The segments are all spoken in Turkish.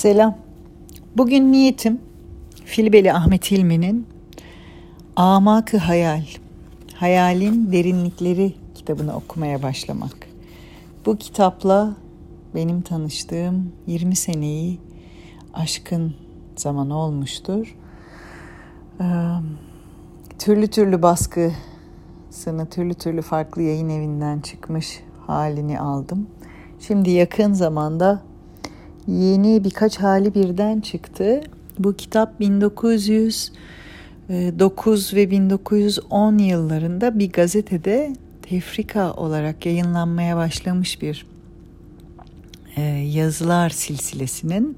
Selam. Bugün niyetim Filibeli Ahmet Hilmi'nin Amakı Hayal, Hayalin Derinlikleri kitabını okumaya başlamak. Bu kitapla benim tanıştığım 20 seneyi aşkın zaman olmuştur. Ee, türlü türlü baskısını türlü türlü farklı yayın evinden çıkmış halini aldım. Şimdi yakın zamanda yeni birkaç hali birden çıktı. Bu kitap 1909 ve 1910 yıllarında bir gazetede tefrika olarak yayınlanmaya başlamış bir e, yazılar silsilesinin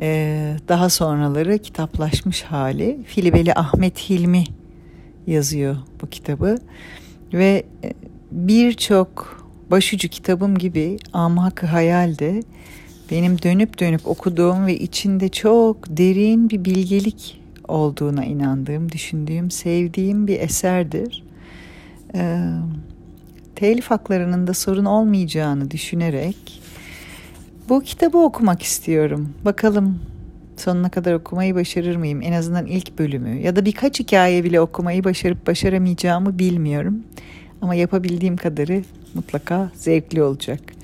e, daha sonraları kitaplaşmış hali. Filibeli Ahmet Hilmi yazıyor bu kitabı ve e, birçok başucu kitabım gibi Amak Hayal de benim dönüp dönüp okuduğum ve içinde çok derin bir bilgelik olduğuna inandığım, düşündüğüm, sevdiğim bir eserdir. Ee, telif haklarının da sorun olmayacağını düşünerek bu kitabı okumak istiyorum. Bakalım sonuna kadar okumayı başarır mıyım? En azından ilk bölümü ya da birkaç hikaye bile okumayı başarıp başaramayacağımı bilmiyorum. Ama yapabildiğim kadarı mutlaka zevkli olacak.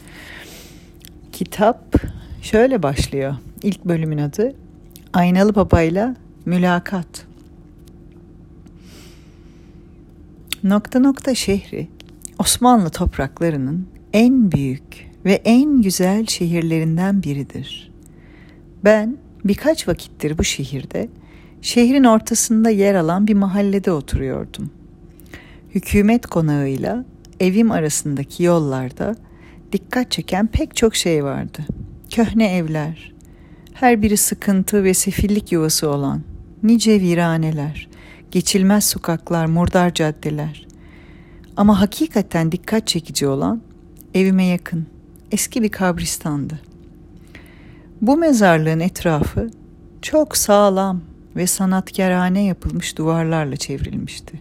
Kitap şöyle başlıyor. İlk bölümün adı Aynalı Baba'yla Mülakat. Nokta nokta şehri Osmanlı topraklarının en büyük ve en güzel şehirlerinden biridir. Ben birkaç vakittir bu şehirde, şehrin ortasında yer alan bir mahallede oturuyordum. Hükümet konağıyla evim arasındaki yollarda dikkat çeken pek çok şey vardı. Köhne evler, her biri sıkıntı ve sefillik yuvası olan, nice viraneler, geçilmez sokaklar, murdar caddeler. Ama hakikaten dikkat çekici olan evime yakın eski bir kabristandı. Bu mezarlığın etrafı çok sağlam ve sanatkarane yapılmış duvarlarla çevrilmişti.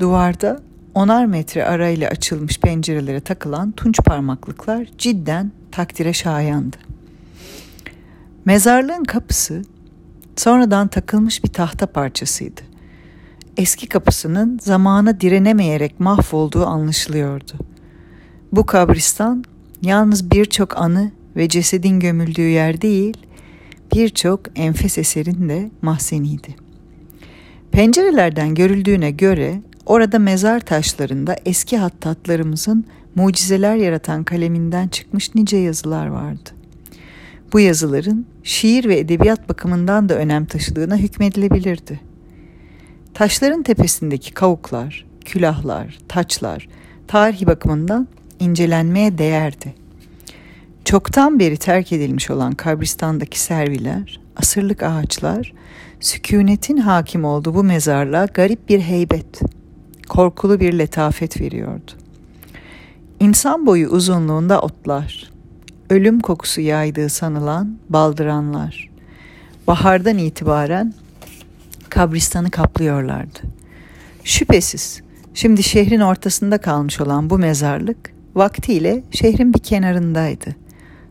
Duvarda onar metre arayla açılmış pencerelere takılan tunç parmaklıklar cidden takdire şayandı. Mezarlığın kapısı sonradan takılmış bir tahta parçasıydı. Eski kapısının zamana direnemeyerek mahvolduğu anlaşılıyordu. Bu kabristan yalnız birçok anı ve cesedin gömüldüğü yer değil, birçok enfes eserin de mahzeniydi. Pencerelerden görüldüğüne göre Orada mezar taşlarında eski hattatlarımızın mucizeler yaratan kaleminden çıkmış nice yazılar vardı. Bu yazıların şiir ve edebiyat bakımından da önem taşıdığına hükmedilebilirdi. Taşların tepesindeki kavuklar, külahlar, taçlar tarihi bakımından incelenmeye değerdi. Çoktan beri terk edilmiş olan kabristandaki serviler, asırlık ağaçlar, sükunetin hakim olduğu bu mezarlığa garip bir heybet, korkulu bir letafet veriyordu. İnsan boyu uzunluğunda otlar, ölüm kokusu yaydığı sanılan baldıranlar, bahardan itibaren kabristanı kaplıyorlardı. Şüphesiz şimdi şehrin ortasında kalmış olan bu mezarlık vaktiyle şehrin bir kenarındaydı.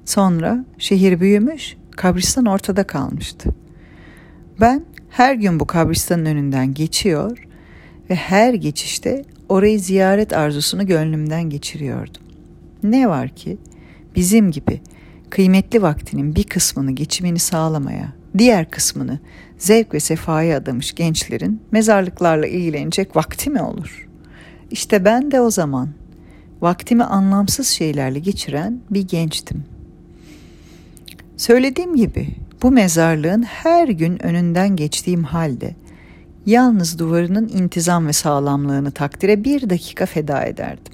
Sonra şehir büyümüş, kabristan ortada kalmıştı. Ben her gün bu kabristanın önünden geçiyor, ve her geçişte orayı ziyaret arzusunu gönlümden geçiriyordum. Ne var ki bizim gibi kıymetli vaktinin bir kısmını geçimini sağlamaya, diğer kısmını zevk ve sefaya adamış gençlerin mezarlıklarla ilgilenecek vakti mi olur? İşte ben de o zaman vaktimi anlamsız şeylerle geçiren bir gençtim. Söylediğim gibi bu mezarlığın her gün önünden geçtiğim halde yalnız duvarının intizam ve sağlamlığını takdire bir dakika feda ederdim.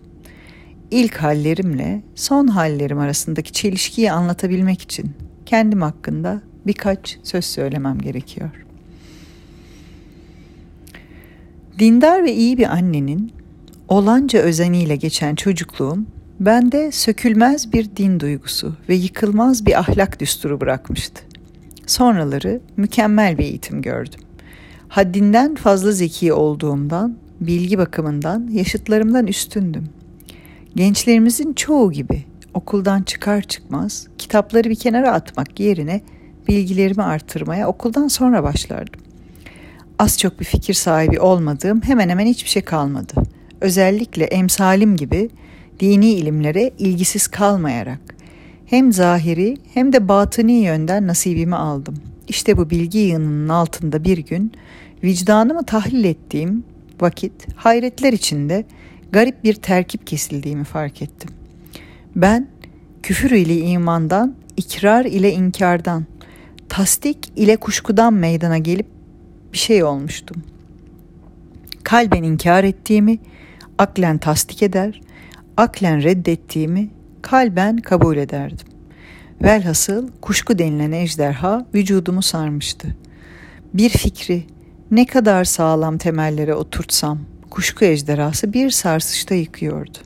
İlk hallerimle son hallerim arasındaki çelişkiyi anlatabilmek için kendim hakkında birkaç söz söylemem gerekiyor. Dindar ve iyi bir annenin olanca özeniyle geçen çocukluğum bende sökülmez bir din duygusu ve yıkılmaz bir ahlak düsturu bırakmıştı. Sonraları mükemmel bir eğitim gördüm. Haddinden fazla zeki olduğumdan, bilgi bakımından yaşıtlarımdan üstündüm. Gençlerimizin çoğu gibi okuldan çıkar çıkmaz kitapları bir kenara atmak yerine bilgilerimi artırmaya okuldan sonra başlardım. Az çok bir fikir sahibi olmadığım hemen hemen hiçbir şey kalmadı. Özellikle emsalim gibi dini ilimlere ilgisiz kalmayarak hem zahiri hem de batıni yönden nasibimi aldım. İşte bu bilgi yığınının altında bir gün vicdanımı tahlil ettiğim vakit hayretler içinde garip bir terkip kesildiğimi fark ettim. Ben küfür ile imandan, ikrar ile inkardan, tasdik ile kuşkudan meydana gelip bir şey olmuştum. Kalben inkar ettiğimi, aklen tasdik eder, aklen reddettiğimi kalben kabul ederdim. Velhasıl kuşku denilen ejderha vücudumu sarmıştı. Bir fikri ne kadar sağlam temellere oturtsam kuşku ejderhası bir sarsışta yıkıyordu.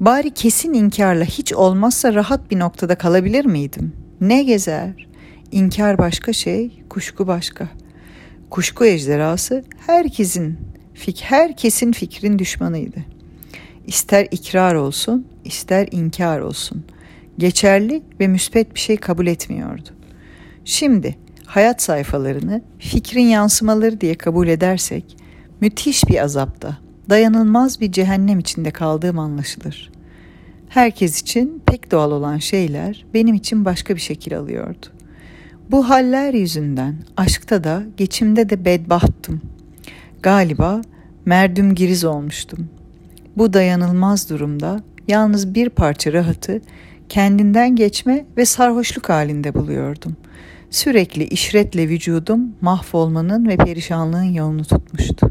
Bari kesin inkarla hiç olmazsa rahat bir noktada kalabilir miydim? Ne gezer? İnkar başka şey, kuşku başka. Kuşku ejderhası herkesin, fik herkesin fikrin düşmanıydı. İster ikrar olsun, ister inkar olsun. Geçerli ve müspet bir şey kabul etmiyordu. Şimdi hayat sayfalarını fikrin yansımaları diye kabul edersek müthiş bir azapta, dayanılmaz bir cehennem içinde kaldığım anlaşılır. Herkes için pek doğal olan şeyler benim için başka bir şekil alıyordu. Bu haller yüzünden aşkta da geçimde de bedbahttım. Galiba merdüm giriz olmuştum. Bu dayanılmaz durumda yalnız bir parça rahatı kendinden geçme ve sarhoşluk halinde buluyordum. Sürekli işretle vücudum mahvolmanın ve perişanlığın yolunu tutmuştu.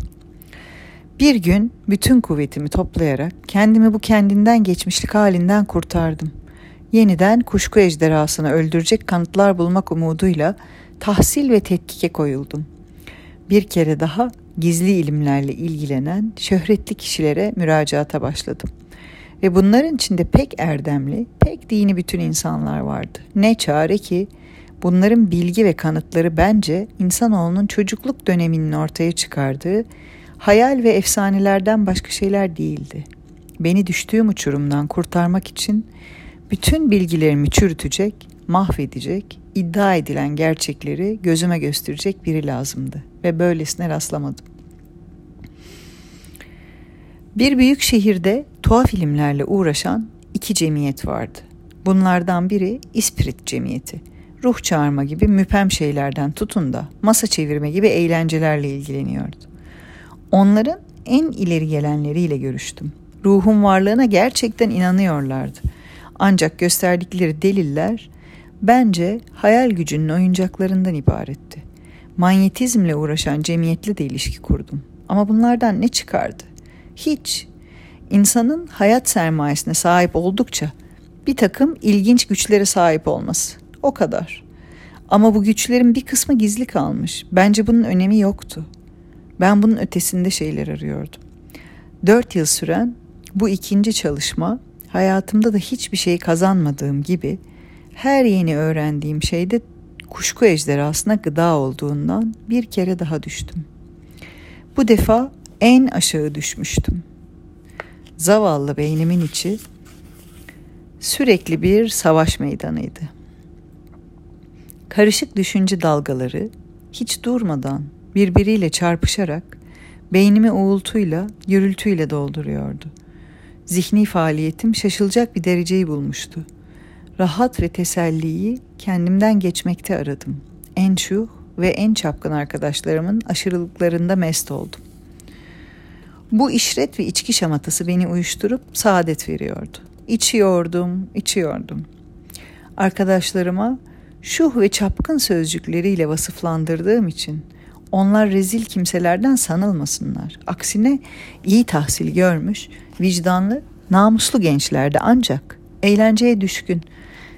Bir gün bütün kuvvetimi toplayarak kendimi bu kendinden geçmişlik halinden kurtardım. Yeniden kuşku ejderhasını öldürecek kanıtlar bulmak umuduyla tahsil ve tetkike koyuldum. Bir kere daha gizli ilimlerle ilgilenen şöhretli kişilere müracaata başladım. Ve bunların içinde pek erdemli, pek dini bütün insanlar vardı. Ne çare ki bunların bilgi ve kanıtları bence insanoğlunun çocukluk döneminin ortaya çıkardığı hayal ve efsanelerden başka şeyler değildi. Beni düştüğüm uçurumdan kurtarmak için bütün bilgilerimi çürütecek, mahvedecek, iddia edilen gerçekleri gözüme gösterecek biri lazımdı ve böylesine rastlamadım. Bir büyük şehirde tuhaf ilimlerle uğraşan iki cemiyet vardı. Bunlardan biri İspirit Cemiyeti. Ruh çağırma gibi müpem şeylerden tutun da masa çevirme gibi eğlencelerle ilgileniyordu. Onların en ileri gelenleriyle görüştüm. Ruhun varlığına gerçekten inanıyorlardı. Ancak gösterdikleri deliller bence hayal gücünün oyuncaklarından ibaretti. Manyetizmle uğraşan cemiyetle de ilişki kurdum. Ama bunlardan ne çıkardı? Hiç. İnsanın hayat sermayesine sahip oldukça bir takım ilginç güçlere sahip olması. O kadar. Ama bu güçlerin bir kısmı gizli kalmış. Bence bunun önemi yoktu. Ben bunun ötesinde şeyler arıyordum. Dört yıl süren bu ikinci çalışma hayatımda da hiçbir şey kazanmadığım gibi her yeni öğrendiğim şeyde kuşku ejderhasına gıda olduğundan bir kere daha düştüm. Bu defa en aşağı düşmüştüm. Zavallı beynimin içi sürekli bir savaş meydanıydı. Karışık düşünce dalgaları hiç durmadan birbiriyle çarpışarak beynimi uğultuyla, gürültüyle dolduruyordu. Zihni faaliyetim şaşılacak bir dereceyi bulmuştu. Rahat ve teselliyi kendimden geçmekte aradım. En şuh ve en çapkın arkadaşlarımın aşırılıklarında mest oldum. Bu işret ve içki şamatası beni uyuşturup saadet veriyordu. İçiyordum, içiyordum. Arkadaşlarıma şuh ve çapkın sözcükleriyle vasıflandırdığım için onlar rezil kimselerden sanılmasınlar. Aksine iyi tahsil görmüş, vicdanlı, namuslu gençlerdi ancak eğlenceye düşkün,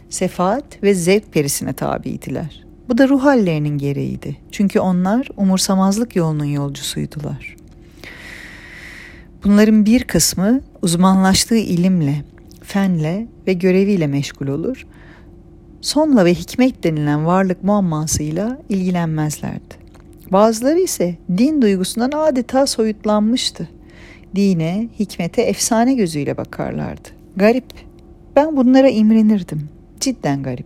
sefaat ve zevk perisine tabiydiler. Bu da ruh hallerinin gereğiydi. Çünkü onlar umursamazlık yolunun yolcusuydular. Bunların bir kısmı uzmanlaştığı ilimle, fenle ve göreviyle meşgul olur. Sonla ve hikmet denilen varlık muammasıyla ilgilenmezlerdi. Bazıları ise din duygusundan adeta soyutlanmıştı. Dine, hikmete efsane gözüyle bakarlardı. Garip, Ben bunlara imrenirdim. Cidden garip.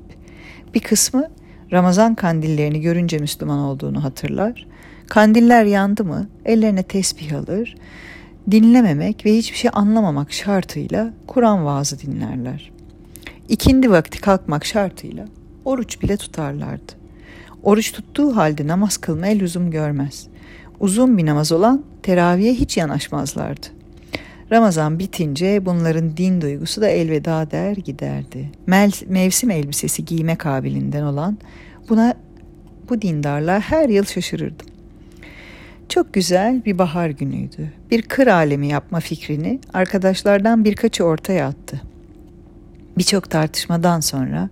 Bir kısmı Ramazan kandillerini görünce Müslüman olduğunu hatırlar. Kandiller yandı mı ellerine tesbih alır, dinlememek ve hiçbir şey anlamamak şartıyla Kur'an vaazı dinlerler. İkindi vakti kalkmak şartıyla oruç bile tutarlardı. Oruç tuttuğu halde namaz kılmaya lüzum görmez. Uzun bir namaz olan teraviye hiç yanaşmazlardı. Ramazan bitince bunların din duygusu da elveda der giderdi. Mel- mevsim elbisesi giyme kabilinden olan buna bu dindarlar her yıl şaşırırdım. Çok güzel bir bahar günüydü. Bir kır alemi yapma fikrini arkadaşlardan birkaçı ortaya attı. Birçok tartışmadan sonra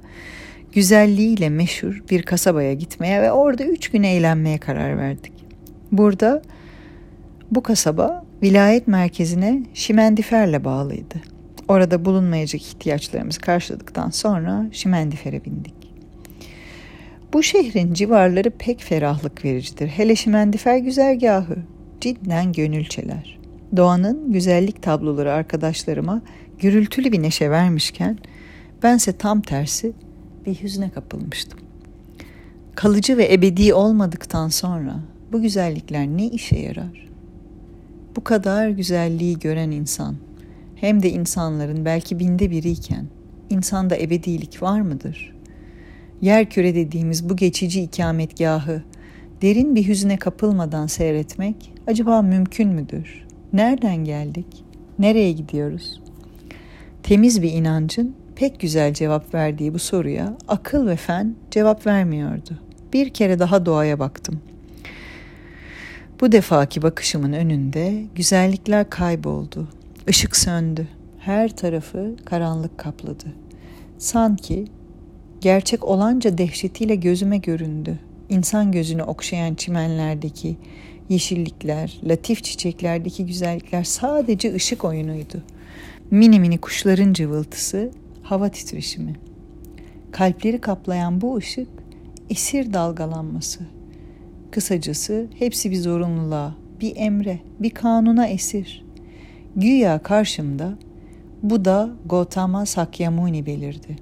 güzelliğiyle meşhur bir kasabaya gitmeye ve orada üç gün eğlenmeye karar verdik. Burada bu kasaba vilayet merkezine Şimendifer'le bağlıydı. Orada bulunmayacak ihtiyaçlarımızı karşıladıktan sonra Şimendifer'e bindik. Bu şehrin civarları pek ferahlık vericidir. Hele Şimendifer güzergahı. Cidden gönülçeler. Doğanın güzellik tabloları arkadaşlarıma gürültülü bir neşe vermişken bense tam tersi bir hüzne kapılmıştım. Kalıcı ve ebedi olmadıktan sonra bu güzellikler ne işe yarar? Bu kadar güzelliği gören insan hem de insanların belki binde biriyken insanda ebedilik var mıdır? Yer küre dediğimiz bu geçici ikametgahı derin bir hüzne kapılmadan seyretmek acaba mümkün müdür? Nereden geldik? Nereye gidiyoruz? Temiz bir inancın pek güzel cevap verdiği bu soruya akıl ve fen cevap vermiyordu. Bir kere daha doğaya baktım. Bu defaki bakışımın önünde güzellikler kayboldu. Işık söndü. Her tarafı karanlık kapladı. Sanki gerçek olanca dehşetiyle gözüme göründü. İnsan gözünü okşayan çimenlerdeki yeşillikler, latif çiçeklerdeki güzellikler sadece ışık oyunuydu. Mini mini kuşların cıvıltısı, hava titreşimi. Kalpleri kaplayan bu ışık esir dalgalanması. Kısacası hepsi bir zorunluluğa, bir emre, bir kanuna esir. Güya karşımda bu da Gautama Sakyamuni belirdi.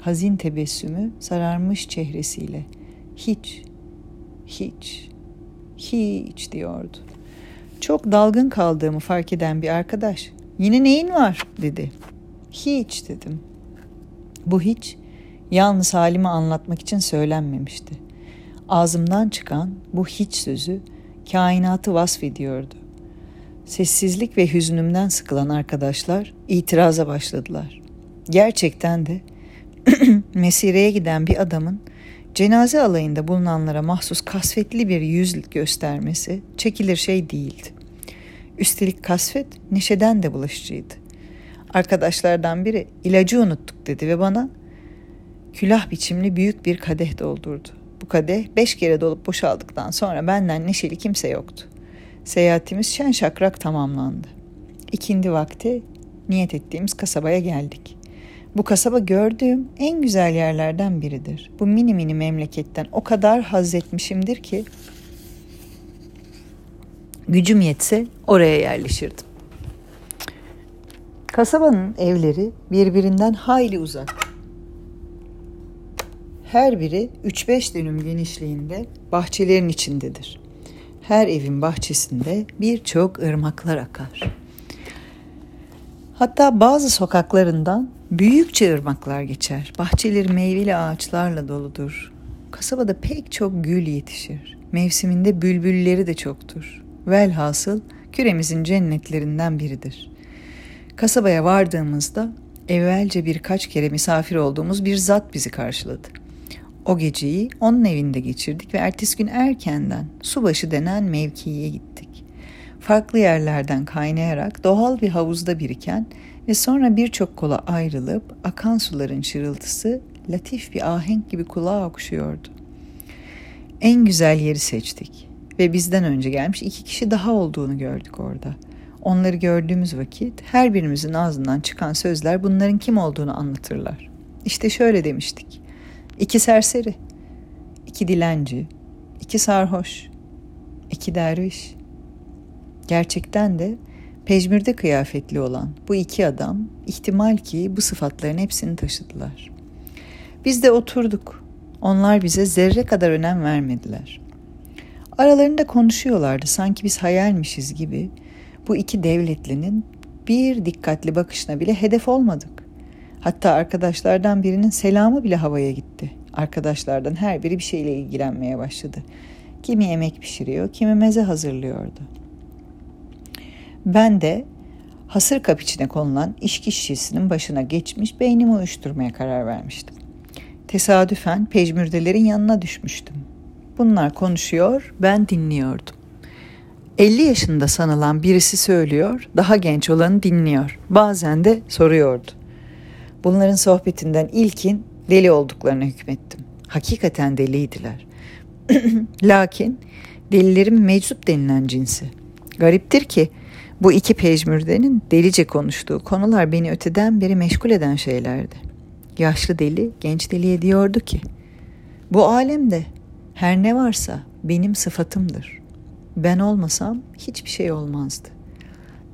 Hazin tebessümü sararmış çehresiyle. Hiç, hiç, hiç diyordu. Çok dalgın kaldığımı fark eden bir arkadaş, yine neyin var dedi. Hiç dedim. Bu hiç yalnız halimi anlatmak için söylenmemişti. Ağzımdan çıkan bu hiç sözü kainatı vasfediyordu. Sessizlik ve hüznümden sıkılan arkadaşlar itiraza başladılar. Gerçekten de mesireye giden bir adamın cenaze alayında bulunanlara mahsus kasvetli bir yüz göstermesi çekilir şey değildi. Üstelik kasvet neşeden de bulaşıcıydı. Arkadaşlardan biri ilacı unuttuk dedi ve bana külah biçimli büyük bir kadeh doldurdu. Bu kadeh beş kere dolup boşaldıktan sonra benden neşeli kimse yoktu. Seyahatimiz şen şakrak tamamlandı. İkindi vakti niyet ettiğimiz kasabaya geldik. Bu kasaba gördüğüm en güzel yerlerden biridir. Bu mini mini memleketten o kadar haz etmişimdir ki gücüm yetse oraya yerleşirdim. Kasabanın evleri birbirinden hayli uzak. Her biri 3-5 dönüm genişliğinde bahçelerin içindedir. Her evin bahçesinde birçok ırmaklar akar. Hatta bazı sokaklarından büyükçe ırmaklar geçer. Bahçeleri meyveli ağaçlarla doludur. Kasabada pek çok gül yetişir. Mevsiminde bülbülleri de çoktur. Velhasıl küremizin cennetlerinden biridir. Kasabaya vardığımızda evvelce birkaç kere misafir olduğumuz bir zat bizi karşıladı. O geceyi onun evinde geçirdik ve ertesi gün erkenden subaşı denen mevkiye gittik. Farklı yerlerden kaynayarak doğal bir havuzda biriken ve sonra birçok kola ayrılıp akan suların şırıltısı latif bir ahenk gibi kulağa okşuyordu. En güzel yeri seçtik ve bizden önce gelmiş iki kişi daha olduğunu gördük orada. Onları gördüğümüz vakit her birimizin ağzından çıkan sözler bunların kim olduğunu anlatırlar. İşte şöyle demiştik. İki serseri, iki dilenci, iki sarhoş, iki derviş. Gerçekten de Pejmürde kıyafetli olan bu iki adam ihtimal ki bu sıfatların hepsini taşıdılar. Biz de oturduk. Onlar bize zerre kadar önem vermediler. Aralarında konuşuyorlardı sanki biz hayalmişiz gibi. Bu iki devletlinin bir dikkatli bakışına bile hedef olmadık. Hatta arkadaşlardan birinin selamı bile havaya gitti. Arkadaşlardan her biri bir şeyle ilgilenmeye başladı. Kimi yemek pişiriyor, kimi meze hazırlıyordu. Ben de hasır kap içine konulan içki şişesinin başına geçmiş beynimi uyuşturmaya karar vermiştim. Tesadüfen pejmürdelerin yanına düşmüştüm. Bunlar konuşuyor, ben dinliyordum. 50 yaşında sanılan birisi söylüyor, daha genç olanı dinliyor. Bazen de soruyordu. Bunların sohbetinden ilkin deli olduklarına hükmettim. Hakikaten deliydiler. Lakin delilerin meczup denilen cinsi. Gariptir ki bu iki pejmürdenin delice konuştuğu konular beni öteden beri meşgul eden şeylerdi. Yaşlı deli genç deliye diyordu ki, bu alemde her ne varsa benim sıfatımdır. Ben olmasam hiçbir şey olmazdı.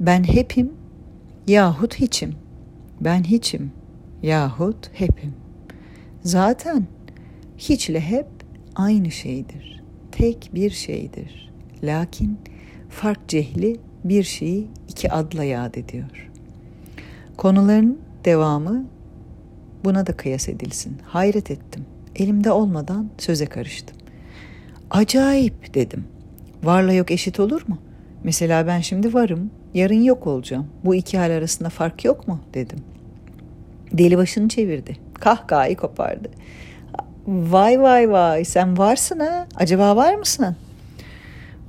Ben hepim yahut hiçim. Ben hiçim yahut hepim. Zaten hiçle hep aynı şeydir. Tek bir şeydir. Lakin fark cehli bir şeyi iki adla yad ediyor. Konuların devamı buna da kıyas edilsin. Hayret ettim. Elimde olmadan söze karıştım. Acayip dedim. Varla yok eşit olur mu? Mesela ben şimdi varım, yarın yok olacağım. Bu iki hal arasında fark yok mu? dedim. Deli başını çevirdi. Kahkahayı kopardı. Vay vay vay sen varsın ha. Acaba var mısın?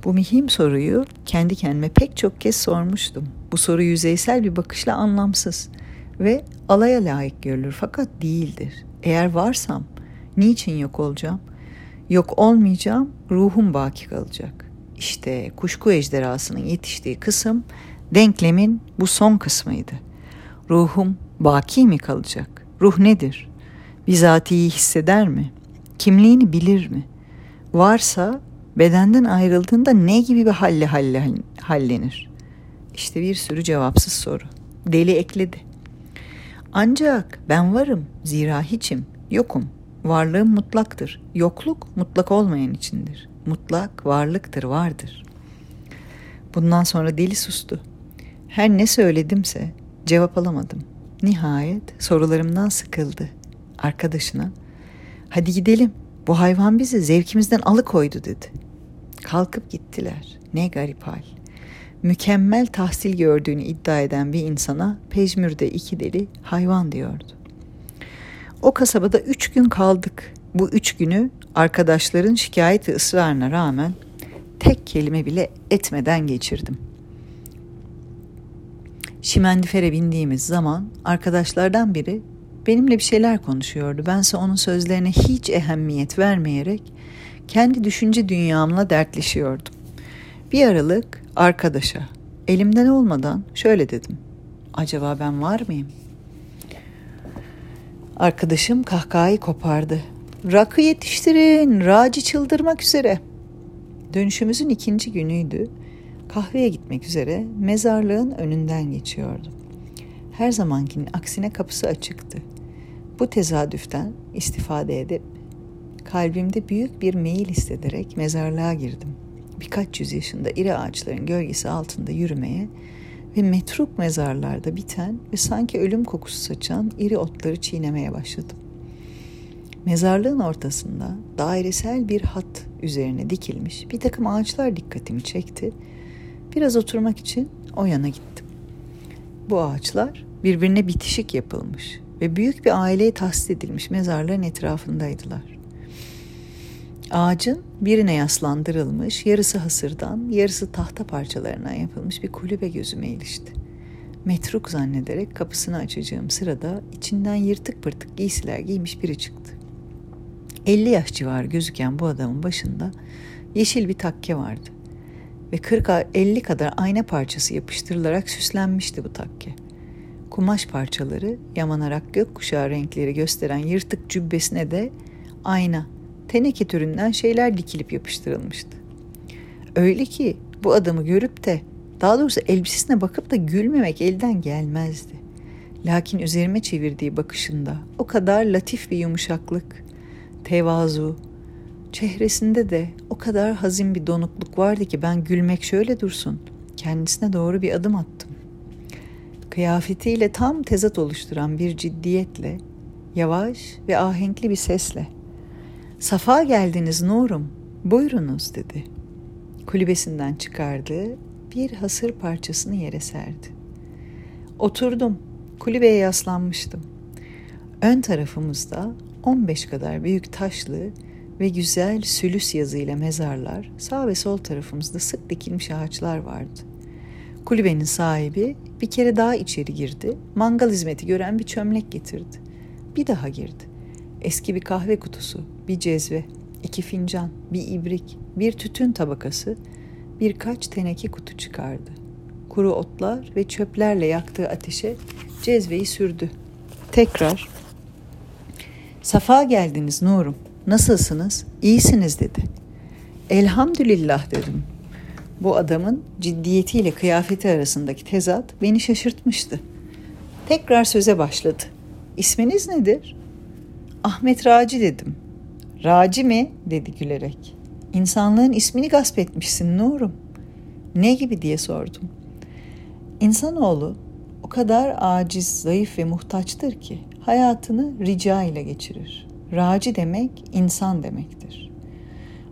Bu mühim soruyu kendi kendime pek çok kez sormuştum. Bu soru yüzeysel bir bakışla anlamsız ve alaya layık görülür fakat değildir. Eğer varsam niçin yok olacağım? Yok olmayacağım, ruhum baki kalacak. İşte kuşku ejderhasının yetiştiği kısım denklemin bu son kısmıydı. Ruhum baki mi kalacak? Ruh nedir? Bizatihi hisseder mi? Kimliğini bilir mi? Varsa bedenden ayrıldığında ne gibi bir halle halle hallenir? İşte bir sürü cevapsız soru. Deli ekledi. Ancak ben varım, zira hiçim, yokum. Varlığım mutlaktır. Yokluk mutlak olmayan içindir. Mutlak varlıktır, vardır. Bundan sonra deli sustu. Her ne söyledimse cevap alamadım. Nihayet sorularımdan sıkıldı. Arkadaşına, hadi gidelim, bu hayvan bizi zevkimizden alıkoydu dedi. Kalkıp gittiler. Ne garip hal. Mükemmel tahsil gördüğünü iddia eden bir insana pejmürde iki deli hayvan diyordu. O kasabada üç gün kaldık. Bu üç günü arkadaşların şikayet ve ısrarına rağmen tek kelime bile etmeden geçirdim. Şimendifere bindiğimiz zaman arkadaşlardan biri benimle bir şeyler konuşuyordu. Bense onun sözlerine hiç ehemmiyet vermeyerek kendi düşünce dünyamla dertleşiyordum. Bir aralık arkadaşa elimden olmadan şöyle dedim. Acaba ben var mıyım? Arkadaşım kahkahayı kopardı. Rakı yetiştirin, Raci çıldırmak üzere. Dönüşümüzün ikinci günüydü. Kahveye gitmek üzere mezarlığın önünden geçiyordum. Her zamankinin aksine kapısı açıktı. Bu tezadüften istifade edip kalbimde büyük bir meyil hissederek mezarlığa girdim. Birkaç yüz yaşında iri ağaçların gölgesi altında yürümeye ve metruk mezarlarda biten ve sanki ölüm kokusu saçan iri otları çiğnemeye başladım. Mezarlığın ortasında dairesel bir hat üzerine dikilmiş bir takım ağaçlar dikkatimi çekti. Biraz oturmak için o yana gittim. Bu ağaçlar birbirine bitişik yapılmış ve büyük bir aileye tahsis edilmiş mezarların etrafındaydılar. Ağacın birine yaslandırılmış, yarısı hasırdan, yarısı tahta parçalarına yapılmış bir kulübe gözüme ilişti. Metruk zannederek kapısını açacağım sırada içinden yırtık pırtık giysiler giymiş biri çıktı. 50 yaş civarı gözüken bu adamın başında yeşil bir takke vardı ve 40-50 kadar ayna parçası yapıştırılarak süslenmişti bu takke. Kumaş parçaları yamanarak gökkuşağı renkleri gösteren yırtık cübbesine de ayna teneke türünden şeyler dikilip yapıştırılmıştı. Öyle ki bu adamı görüp de Daha doğrusu elbisesine bakıp da gülmemek elden gelmezdi. Lakin üzerime çevirdiği bakışında o kadar latif bir yumuşaklık, tevazu, çehresinde de o kadar hazin bir donukluk vardı ki ben gülmek şöyle dursun. Kendisine doğru bir adım attım. Kıyafetiyle tam tezat oluşturan bir ciddiyetle, yavaş ve ahenkli bir sesle ''Safa geldiniz Nurum, buyurunuz.'' dedi. Kulübesinden çıkardığı bir hasır parçasını yere serdi. Oturdum, kulübeye yaslanmıştım. Ön tarafımızda 15 kadar büyük taşlı ve güzel sülüs yazıyla mezarlar, sağ ve sol tarafımızda sık dikilmiş ağaçlar vardı. Kulübenin sahibi bir kere daha içeri girdi, mangal hizmeti gören bir çömlek getirdi. Bir daha girdi. Eski bir kahve kutusu, bir cezve, iki fincan, bir ibrik, bir tütün tabakası, birkaç teneke kutu çıkardı. Kuru otlar ve çöplerle yaktığı ateşe cezveyi sürdü. Tekrar, Safa geldiniz Nurum, nasılsınız, iyisiniz dedi. Elhamdülillah dedim. Bu adamın ciddiyetiyle kıyafeti arasındaki tezat beni şaşırtmıştı. Tekrar söze başladı. İsminiz nedir? Ahmet Raci dedim. Raci mi? dedi gülerek. İnsanlığın ismini gasp etmişsin Nurum. Ne gibi diye sordum. İnsanoğlu o kadar aciz, zayıf ve muhtaçtır ki hayatını rica ile geçirir. Raci demek insan demektir.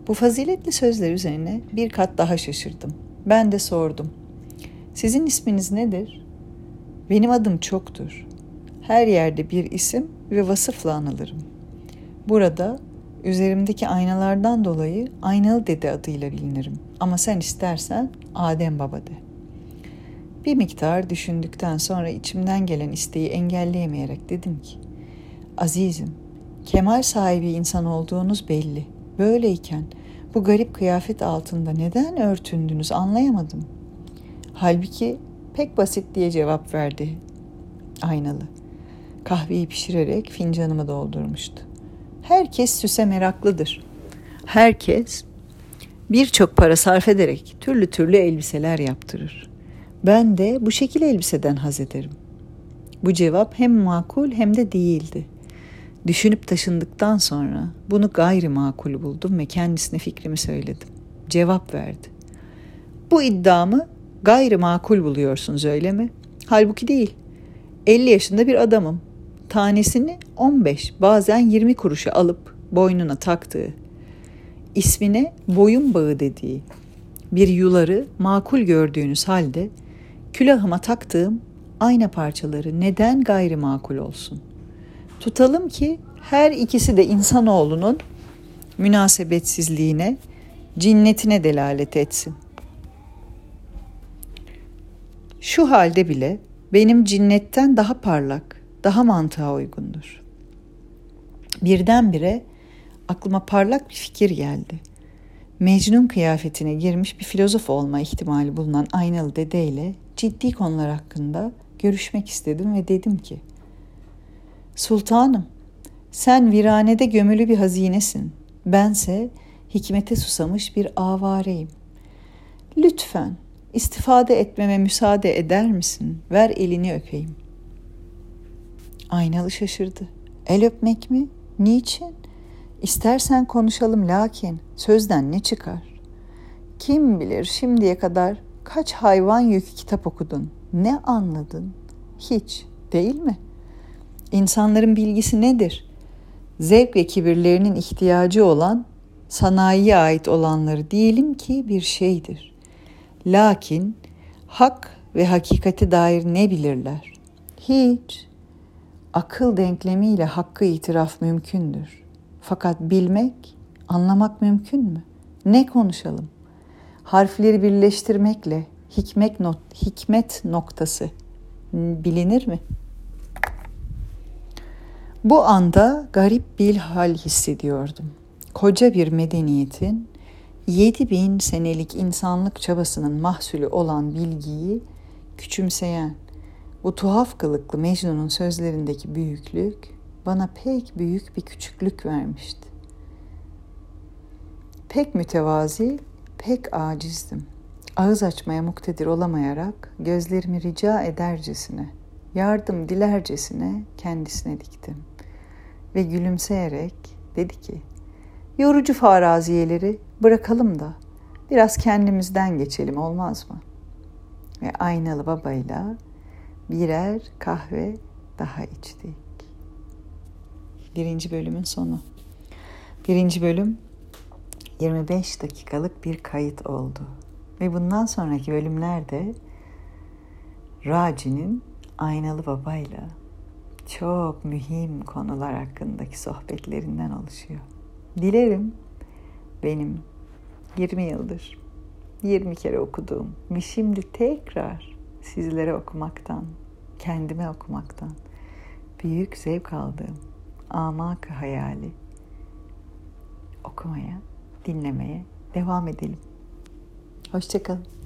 Bu faziletli sözler üzerine bir kat daha şaşırdım. Ben de sordum. Sizin isminiz nedir? Benim adım çoktur. Her yerde bir isim ve vasıfla anılırım. Burada üzerimdeki aynalardan dolayı aynalı dede adıyla bilinirim. Ama sen istersen Adem Baba de. Bir miktar düşündükten sonra içimden gelen isteği engelleyemeyerek dedim ki, Azizim, kemal sahibi insan olduğunuz belli. Böyleyken bu garip kıyafet altında neden örtündünüz anlayamadım. Halbuki pek basit diye cevap verdi aynalı. Kahveyi pişirerek fincanımı doldurmuştu. Herkes süse meraklıdır. Herkes birçok para sarf ederek türlü türlü elbiseler yaptırır. Ben de bu şekil elbiseden haz ederim. Bu cevap hem makul hem de değildi. Düşünüp taşındıktan sonra bunu gayri makul buldum ve kendisine fikrimi söyledim. Cevap verdi. Bu iddiamı gayri makul buluyorsunuz öyle mi? Halbuki değil. 50 yaşında bir adamım tanesini 15 bazen 20 kuruşa alıp boynuna taktığı, ismine boyun bağı dediği bir yuları makul gördüğünüz halde külahıma taktığım ayna parçaları neden gayri makul olsun? Tutalım ki her ikisi de insanoğlunun münasebetsizliğine, cinnetine delalet etsin. Şu halde bile benim cinnetten daha parlak, daha mantığa uygundur. Birdenbire aklıma parlak bir fikir geldi. Mecnun kıyafetine girmiş bir filozof olma ihtimali bulunan Aynalı Dede ile ciddi konular hakkında görüşmek istedim ve dedim ki Sultanım, sen viranede gömülü bir hazinesin. Bense hikmete susamış bir avareyim. Lütfen istifade etmeme müsaade eder misin? Ver elini öpeyim. Aynalı şaşırdı. El öpmek mi? Niçin? İstersen konuşalım lakin sözden ne çıkar? Kim bilir şimdiye kadar kaç hayvan yükü kitap okudun? Ne anladın? Hiç, değil mi? İnsanların bilgisi nedir? Zevk ve kibirlerinin ihtiyacı olan sanayiye ait olanları diyelim ki bir şeydir. Lakin hak ve hakikate dair ne bilirler? Hiç akıl denklemiyle hakkı itiraf mümkündür. Fakat bilmek, anlamak mümkün mü? Ne konuşalım? Harfleri birleştirmekle hikmet, not, hikmet noktası bilinir mi? Bu anda garip bir hal hissediyordum. Koca bir medeniyetin 7000 senelik insanlık çabasının mahsulü olan bilgiyi küçümseyen bu tuhaf kılıklı Mecnun'un sözlerindeki büyüklük bana pek büyük bir küçüklük vermişti. Pek mütevazi, pek acizdim. ağız açmaya muktedir olamayarak gözlerimi rica edercesine, yardım dilercesine kendisine diktim. Ve gülümseyerek dedi ki, yorucu faraziyeleri bırakalım da biraz kendimizden geçelim olmaz mı? Ve aynalı babayla birer kahve daha içtik. Birinci bölümün sonu. Birinci bölüm 25 dakikalık bir kayıt oldu. Ve bundan sonraki bölümlerde Raci'nin aynalı babayla çok mühim konular hakkındaki sohbetlerinden oluşuyor. Dilerim benim 20 yıldır 20 kere okuduğum ve şimdi tekrar sizlere okumaktan, kendime okumaktan büyük zevk aldığım amak hayali okumaya, dinlemeye devam edelim. Hoşçakalın.